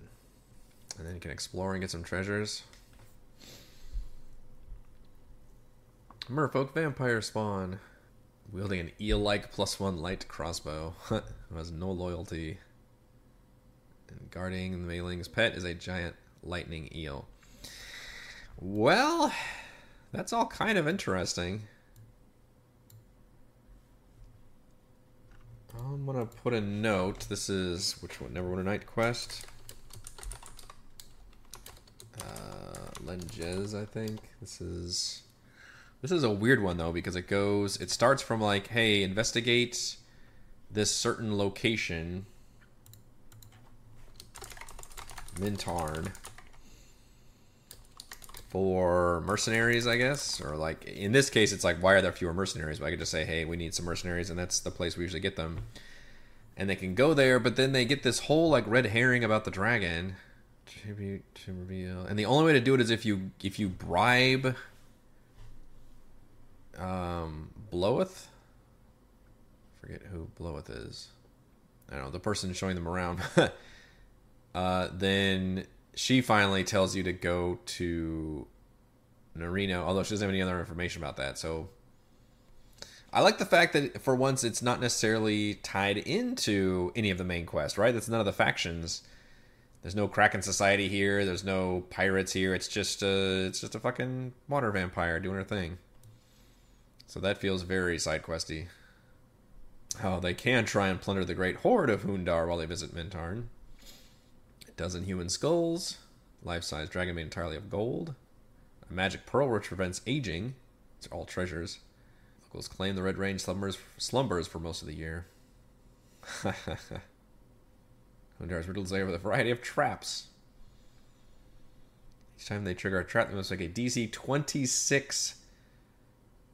And then you can explore and get some treasures. Merfolk vampire spawn. Wielding an eel like plus one light crossbow. who has no loyalty. And guarding the Mei Ling's pet is a giant lightning eel. Well, that's all kind of interesting. I'm gonna put a note. This is which one? Neverwinter Night Quest. Uh, Lenges, I think. This is this is a weird one though because it goes. It starts from like, hey, investigate this certain location. Mintarn for mercenaries, I guess, or like in this case, it's like why are there fewer mercenaries? But I could just say, hey, we need some mercenaries, and that's the place we usually get them, and they can go there. But then they get this whole like red herring about the dragon. Tribute to reveal, and the only way to do it is if you if you bribe um Bloweth. Forget who Bloweth is. I don't know the person showing them around. uh, then she finally tells you to go to Narino, although she doesn't have any other information about that. So I like the fact that for once it's not necessarily tied into any of the main quest, right? That's none of the factions. There's no Kraken Society here. There's no pirates here. It's just a, it's just a fucking water vampire doing her thing. So that feels very side questy. Oh, they can try and plunder the great horde of Hoondarrh while they visit Mintarn. A dozen human skulls, life-size dragon made entirely of gold, a magic pearl which prevents aging. These are all treasures. Locals claim the Red Range slumbers, slumbers for most of the year. Hoondarrh's riddled layer with a variety of traps. Each time they trigger a trap, they must make a DC 26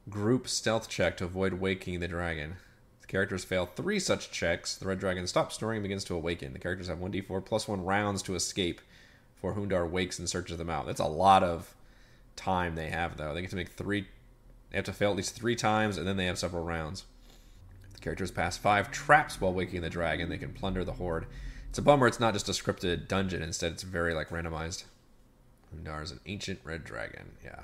group stealth check to avoid waking the dragon. The characters fail three such checks, the red dragon stops snoring and begins to awaken. The characters have 1d4 plus 1 rounds to escape before Hoondarrh wakes and searches them out. That's a lot of time they have, though. They get to make three. They have to fail at least three times, and then they have several rounds. The characters pass five traps while waking the dragon, they can plunder the horde. It's a bummer it's not just a scripted dungeon. Instead, it's very like randomized. Hoondarrh is an ancient red dragon. Yeah.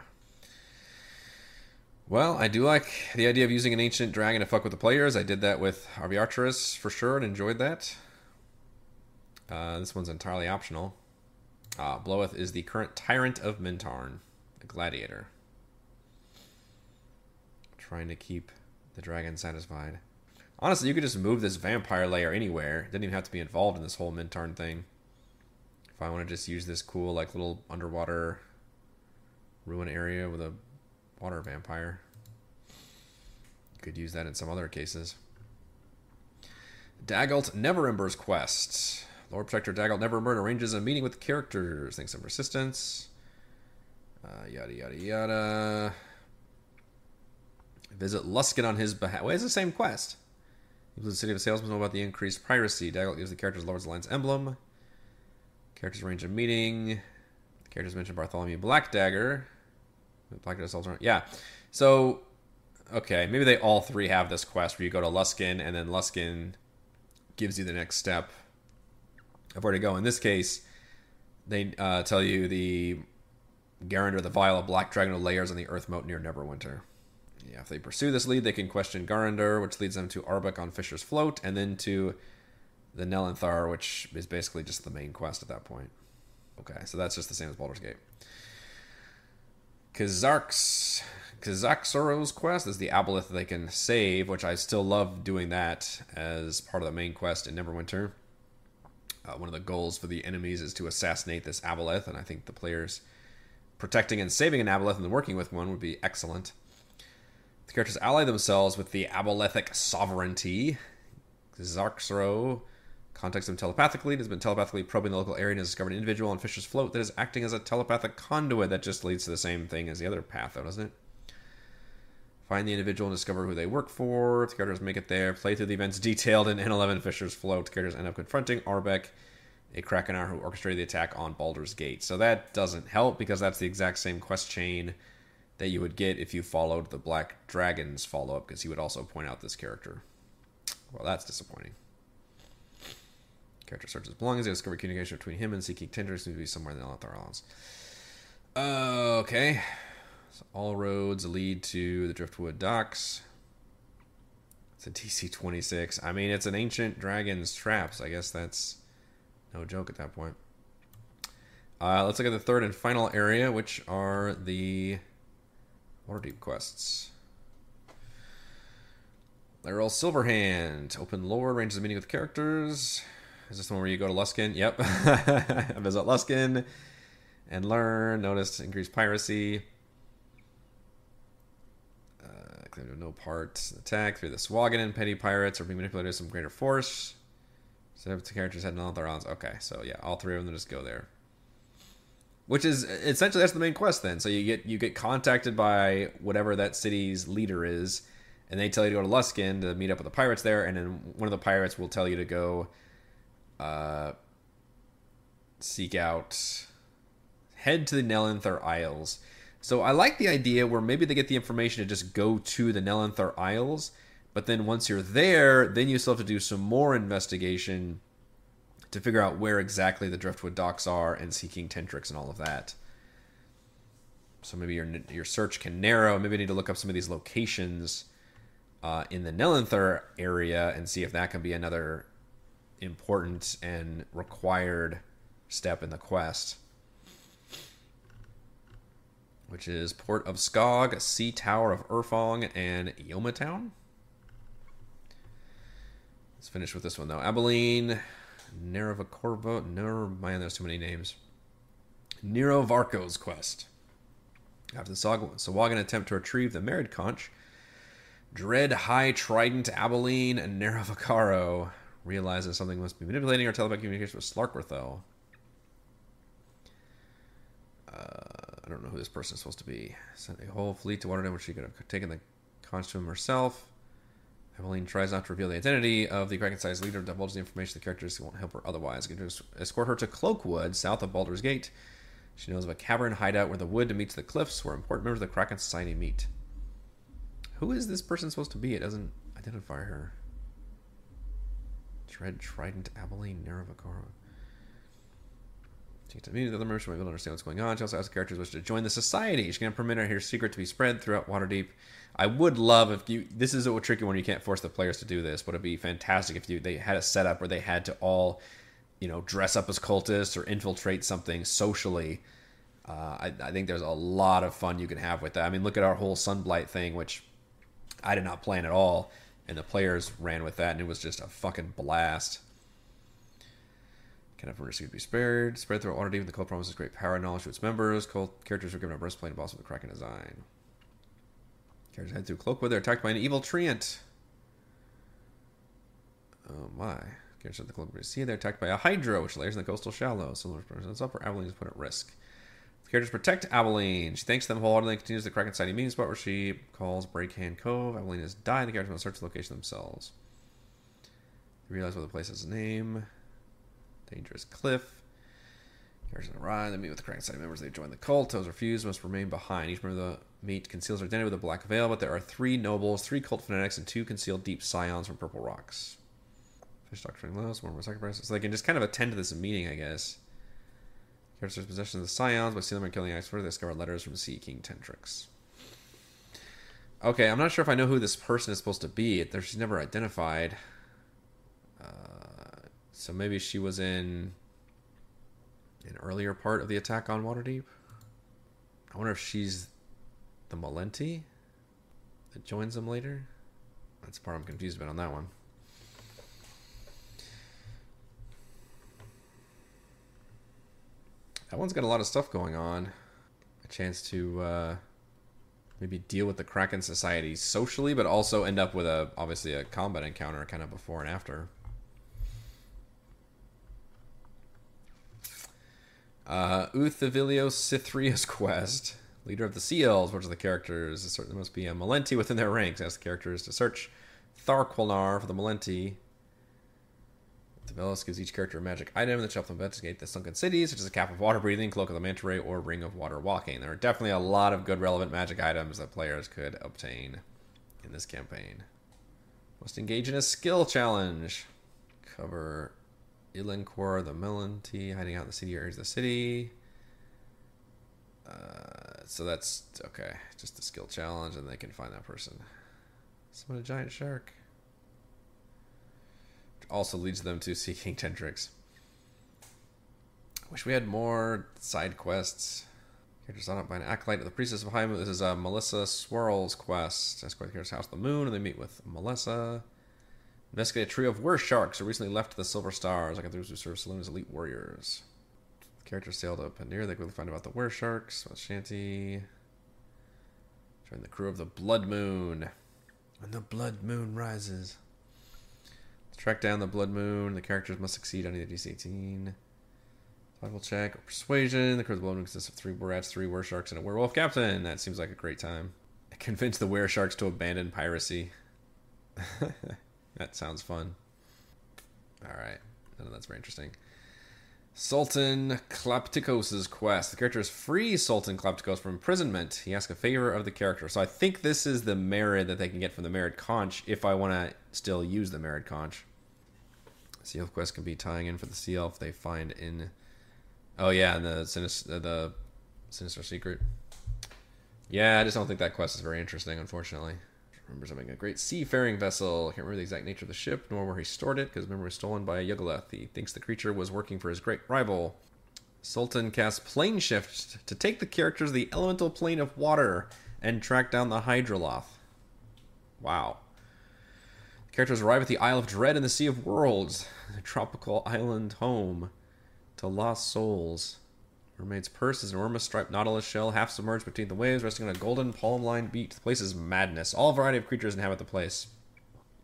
Well, I do like the idea of using an ancient dragon to fuck with the players. I did that with Arbiatris for sure and enjoyed that. Uh, this one's entirely optional. Uh, Bloweth is the current tyrant of Mintarn, a gladiator. Trying to keep the dragon satisfied. Honestly, you could just move this vampire layer anywhere. Didn't even have to be involved in this whole Mintarn thing. If I want to just use this cool, like, little underwater ruin area with a water vampire. Could use that in some other cases. Dagult Neverember's quest. Lord Protector Dagult Neverember arranges a meeting with characters. Thanks some persistence. Uh, yada yada yada. Visit Luskan on his behalf. Well, it's the same quest. The city of salesmen know about the increased piracy. Dagult gives the characters Lord's Alliance emblem. Characters arrange a meeting. The characters mention Bartholomew Blackdagger. Blackdagger assaults Yeah. So, okay, maybe they all three have this quest where you go to Luskan and then Luskan gives you the next step of where to go. In this case, they uh, tell you the Garander, the vial of Black Dragon layers on the Earth moat near Neverwinter. Yeah, if they pursue this lead, they can question Garander, which leads them to Arbuck on Fisher's Float, and then to the Nelanther, which is basically just the main quest at that point. Okay, so that's just the same as Baldur's Gate. Kazark's Kazaksoro's quest is the aboleth they can save, which I still love doing that as part of the main quest in Neverwinter. Uh, one of the goals for the enemies is to assassinate this aboleth, and I think the players protecting and saving an aboleth and working with one would be excellent. The characters ally themselves with the Abolethic sovereignty. Zarksro contacts them telepathically. It has been telepathically probing the local area and has discovered an individual on Fisher's Float that is acting as a telepathic conduit. That just leads to the same thing as the other path, though, doesn't it? Find the individual and discover who they work for. The characters make it there. Play through the events detailed in N11 Fisher's Float. The characters end up confronting Arbuck, a Krakenar who orchestrated the attack on Baldur's Gate. So that doesn't help because that's the exact same quest chain that you would get if you followed the Black Dragon's follow up, because he would also point out this character. Well, that's disappointing. Character searches belongings. They discover communication between him and Seeking Tinder seems to be somewhere in the Althar Islands. Uh, okay. So all roads lead to the Driftwood Docks. It's a DC 26. I mean, it's an ancient dragon's traps. I guess that's no joke at that point. Uh, let's look at the third and final area, which are the Waterdeep quests. Laeral Silverhand. Open Lord, ranges of meeting with characters. Is this the one where you go to Luskan? Yep. Visit Luskan and learn. Notice increased piracy. Uh, claim to no part. Attack through the Swaganen petty pirates or being manipulated with some greater force. So the characters had none of their rounds. Okay, so yeah, all three of them just go there which is essentially that's the main quest then so you get you get contacted by whatever that city's leader is and they tell you to go to Luskan to meet up with the pirates there and then one of the pirates will tell you to go uh, seek out head to the Nelanther isles so i like the idea where maybe they get the information to just go to the Nelanther isles but then once you're there then you still have to do some more investigation to figure out where exactly the Driftwood docks are and Sea King Tentrix and all of that. So maybe your your search can narrow. Maybe I need to look up some of these locations uh, in the Nelanther area and see if that can be another important and required step in the quest. Which is Port of Skog, Sea Tower of Urfong, and Yoma Town. Let's finish with this one though. Abilene, Neravacorvo. No, man, there's too many names. Nero Varco's quest. After the Sahuagin attempt to retrieve the Marid conch, Dread High Trident Abilene and Nerovacaro realizes something must be manipulating our telepathic communication with Slarkrethel. Uh, I don't know who this person is supposed to be. Sent a whole fleet to Waterdeep, which she could have taken the to him herself. Abilene tries not to reveal the identity of the Kraken-sized leader, divulges the information the characters who won't help her otherwise. To escort her to Cloakwood, south of Baldur's Gate. She knows of a cavern hideout where the wood meets the cliffs, where important members of the Kraken Society meet. Who is this person supposed to be? It doesn't identify her. Dread Trident Abilene Nerovacaro. She gets to meet the other who will understand what's going on. She also asks characters wish to join the society. She can permit her secret to be spread throughout Waterdeep. I would love if you. This is a tricky one. You can't force the players to do this, but it'd be fantastic if you they had a setup where they had to all, you know, dress up as cultists or infiltrate something socially. Uh, I, I think there's a lot of fun you can have with that. I mean, look at our whole Sunblight thing, which I did not plan at all, and the players ran with that, and it was just a fucking blast. Can have mercy to be spared. Spread through Waterdeep, the cult promises great power and knowledge to its members. Cult characters are given a breastplate and boss with a Kraken design. Characters head through Cloakwood. They're attacked by an evil treant. Um, oh my. Characters at the Cloakwood Sea. They're attacked by a Hydra, which layers in the coastal shallows. Similar presence up, or Abilene is put at risk. Characters protect Abilene. She thanks them wholeheartedly and continues the Kraken Society meeting spot where she calls Breakhand Cove. Abilene has died. The characters must search the location themselves. They realize what the place has a name. Dangerous Cliff. Characters arrive. They meet with the Kraken Society members. They join the cult. Those refused must remain behind. Each member of the meet conceals their identity with a black veil, but there are three nobles, three cult fanatics, and two concealed deep scions from Purple Rocks. Fish doctoring lows, more sacrifices. So they can just kind of attend to this meeting, I guess. Characters possession of the scions by stealing and killing experts. They discover letters from Sea King Tentrix. Okay, I'm not sure if I know who this person is supposed to be. She's never identified. Uh, so maybe she was in an earlier part of the attack on Waterdeep. I wonder if she's the Malenti that joins them later. That's the part I'm confused about on that one. That one's got a lot of stuff going on. A chance to uh, maybe deal with the Kraken Society socially, but also end up with a obviously a combat encounter kind of before and after. Uh, Uthavilio Cythria's quest. Leader of the Seals, which are the characters. There must be a Malenti within their ranks. Ask the characters to search Tharquilnar for the Malenti. Develos gives each character a magic item that helps them investigate the sunken cities, such as a cap of water breathing, cloak of the manta ray, or ring of water walking. There are definitely a lot of good relevant magic items that players could obtain in this campaign. Must engage in a skill challenge. Cover Ilenquor, the Malenti, hiding out in the city areas of the city. Uh, so that's okay. Just a skill challenge, and they can find that person. Summon a giant shark. Also leads them to Sea King Tentrix. Wish we had more side quests. Characters on up by an acolyte of the priestess of Highmoon. This is a uh, Melissa Swirl's quest. Escort the character's house of the moon, and they meet with Melissa. Investigate a trio of were sharks who recently left the Silver Stars. Like those who serve Selûne's elite warriors. Characters sail to Panir. They quickly find about the were sharks. Shanty. Join the crew of the Blood Moon. When the Blood Moon rises. Track down the Blood Moon. The characters must succeed on either DC 18. Survival check or persuasion. The crew of the Blood Moon consists of three rats, three were sharks, and a werewolf captain. That seems like a great time. Convince the were sharks to abandon piracy. that sounds fun. All right. I know that's very interesting. Sultan Klaptikos' quest. The character free Sultan Klaptikos from imprisonment. He asks a favor of the character. So I think this is the Marid that they can get from the Marid conch if I want to still use the Marid conch. Sea Elf quest can be tying in for the Sea Elf they find in. Oh yeah, and the sinister uh, the sinister secret. Yeah, I just don't think that quest is very interesting, unfortunately. Remembers having a great seafaring vessel. I can't remember the exact nature of the ship, nor where he stored it, because it was stolen by a Yugoloth. He thinks the creature was working for his great rival. Sultan casts plane shift to take the characters the elemental plane of water and track down the Hydroloth. Wow. Characters arrive at the Isle of Dread in the Sea of Worlds, a tropical island home to lost souls. Mermaid's purse is an enormous striped nautilus shell, half submerged between the waves, resting on a golden palm-lined beach. The place is madness. All variety of creatures inhabit the place.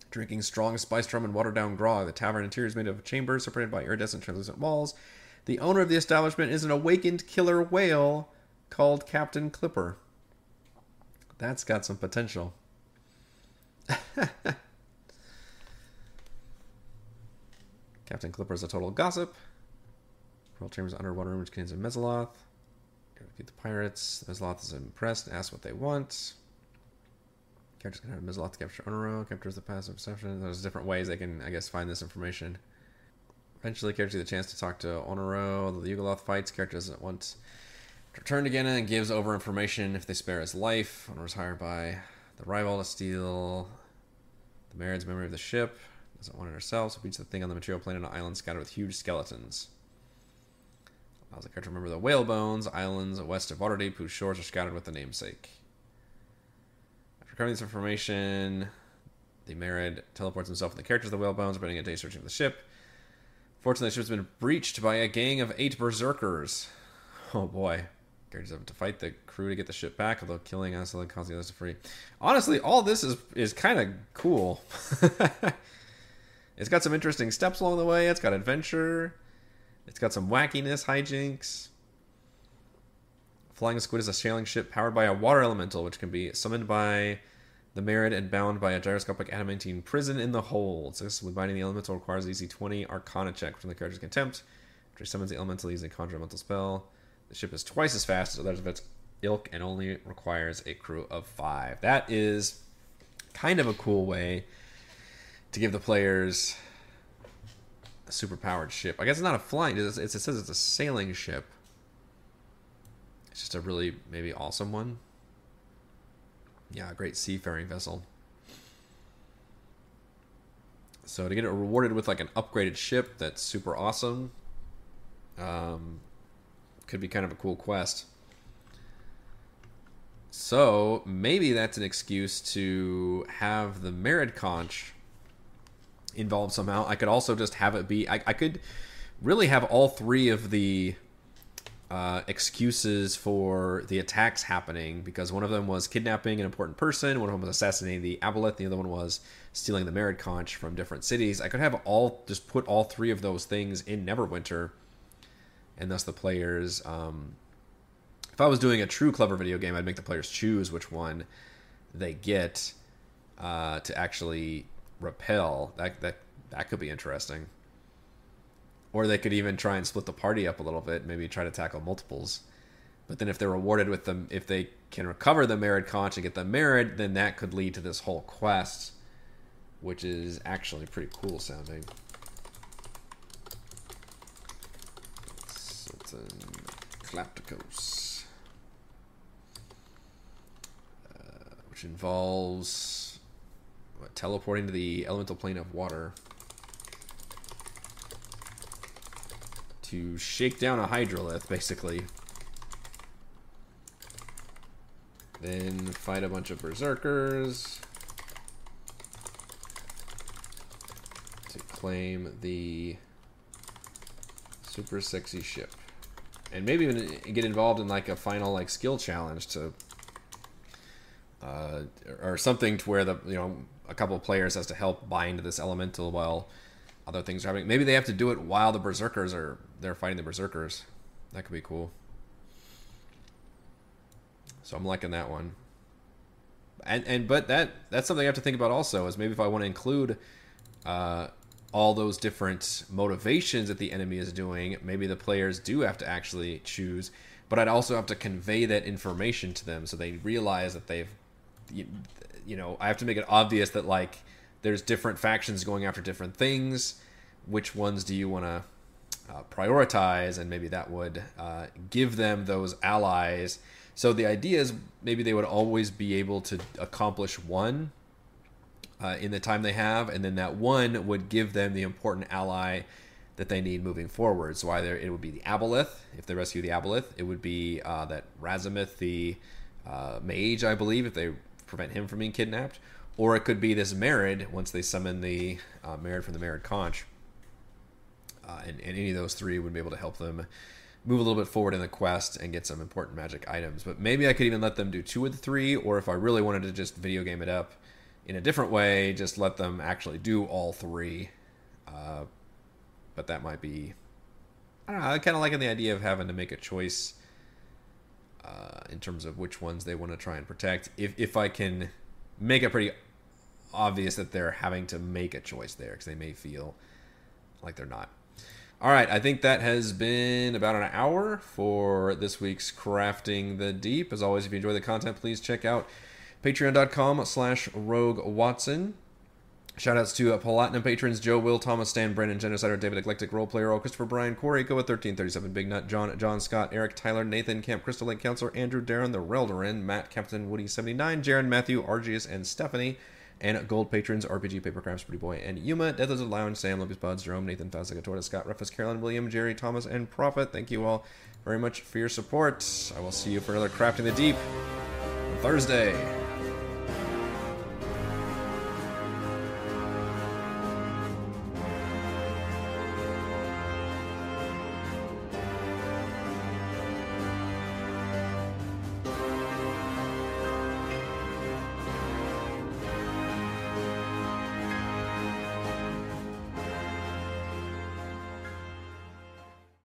Drinking strong spiced rum and watered-down grog. The tavern interior is made of chambers separated by iridescent translucent walls. The owner of the establishment is an awakened killer whale called Captain Clipper. That's got some potential. Captain Clipper is a total gossip. Pearl Chambers underwater room which contains a Mezzoloth. Defeat the pirates. Mezzoloth is impressed and asks what they want. Characters can have Mezzoloth to capture Onoro. Captures the passive perception. There's different ways they can, I guess, find this information. Eventually, characters get the chance to talk to Onoro. The Yugoloth fights. Character doesn't want to return to Gehenna and gives over information if they spare his life. Onoro's hired by the rival to steal the Marid's memory of the ship. Doesn't want it herself, so beats the thing on the material plane on an island scattered with huge skeletons. Allows the character to remember the whale bones, islands west of Waterdeep, whose shores are scattered with the namesake. After recovering this information, the Marid teleports himself and the characters of the whale bones, spending a day searching for the ship. Fortunately, the ship's been breached by a gang of eight berserkers. Oh boy. Characters have to fight the crew to get the ship back, although killing us and causing others to free. Honestly, all this is is kind of cool. it's got some interesting steps along the way. It's got adventure. It's got some wackiness, hijinks. Flying Squid is a sailing ship powered by a water elemental, which can be summoned by the Marid and bound by a gyroscopic adamantine prison in the hold. So this with binding the elemental requires a DC 20 Arcana check from the character's contempt. He summons the elemental using a elemental spell, the ship is twice as fast as others of its ilk and only requires a crew of five. That is kind of a cool way to give the players a superpowered ship. I guess it's not a flying. It's, it says it's a sailing ship. It's just a really maybe awesome one. Yeah, a great seafaring vessel. So to get it rewarded with like an upgraded ship that's super awesome, um, could be kind of a cool quest. So maybe that's an excuse to have the Marid Conch involved somehow. I could also just have it be. I, I could really have all three of the uh, excuses for the attacks happening because one of them was kidnapping an important person, one of them was assassinating the aboleth, the other one was stealing the Marid conch from different cities. I could have all just put all three of those things in Neverwinter, and thus the players. Um, if I was doing a true clever video game, I'd make the players choose which one they get uh, to actually repel. That that that could be interesting. Or they could even try and split the party up a little bit, maybe try to tackle multiples. But then if they're rewarded with them, if they can recover the Marid conch and get the Marid, then that could lead to this whole quest, which is actually pretty cool sounding. Sultan Clapticos. Uh, which involves teleporting to the elemental plane of water. to shake down a hydroloth, basically. Then fight a bunch of berserkers. To claim the super sexy ship. And maybe even get involved in like a final like skill challenge to uh, or something to where the you know a couple players has to help bind this elemental while other things are happening. Maybe they have to do it while the berserkers are they're fighting the berserkers. That could be cool. So I'm liking that one. And and but that that's something I have to think about also is maybe if I want to include uh, all those different motivations that the enemy is doing, maybe the players do have to actually choose. But I'd also have to convey that information to them so they realize that they've, you, you know, I have to make it obvious that like there's different factions going after different things which ones do you want to uh, prioritize, and maybe that would uh, give them those allies. So the idea is maybe they would always be able to accomplish one uh, in the time they have, and then that one would give them the important ally that they need moving forward. So either it would be the Aboleth, if they rescue the Aboleth, it would be uh, that Razamith, the uh, mage, I believe, if they prevent him from being kidnapped, or it could be this Marid once they summon the uh, Marid from the Marid Conch. Uh, and, and any of those three would be able to help them move a little bit forward in the quest and get some important magic items. But maybe I could even let them do two of the three, or if I really wanted to just video game it up in a different way, just let them actually do all three. Uh, but that might be. I don't know. I kind of like the idea of having to make a choice uh, in terms of which ones they want to try and protect. If if I can make it pretty obvious that they're having to make a choice there, because they may feel like they're not. All right, I think that has been about an hour for this week's Crafting the Deep. As always, if you enjoy the content, please check out patreon.com slash rogue watson. Shoutouts to uh, Platinum patrons Joe, Will, Thomas, Stan, Brennan, Genocider, David, Eclectic, Roleplayer, Christopher, Brian, Corey, Go 1337, Big Nut, John, John Scott, Eric, Tyler, Nathan, Camp, Crystal Lake Counselor, Andrew, Darren, The Relderin, Matt, Captain Woody 79, Jaron, Matthew, Argius, and Stephanie and gold patrons RPG Paper Papercrafts, Pretty Boy, and Yuma, Death of the Lounge, Sam, Lumpy's Buds, Jerome, Nathan, Fazika, Torta, Scott, Rufus, Carolyn, William, Jerry, Thomas, and Prophet. Thank you all very much for your support. I will see you for another Crafting the Deep on Thursday.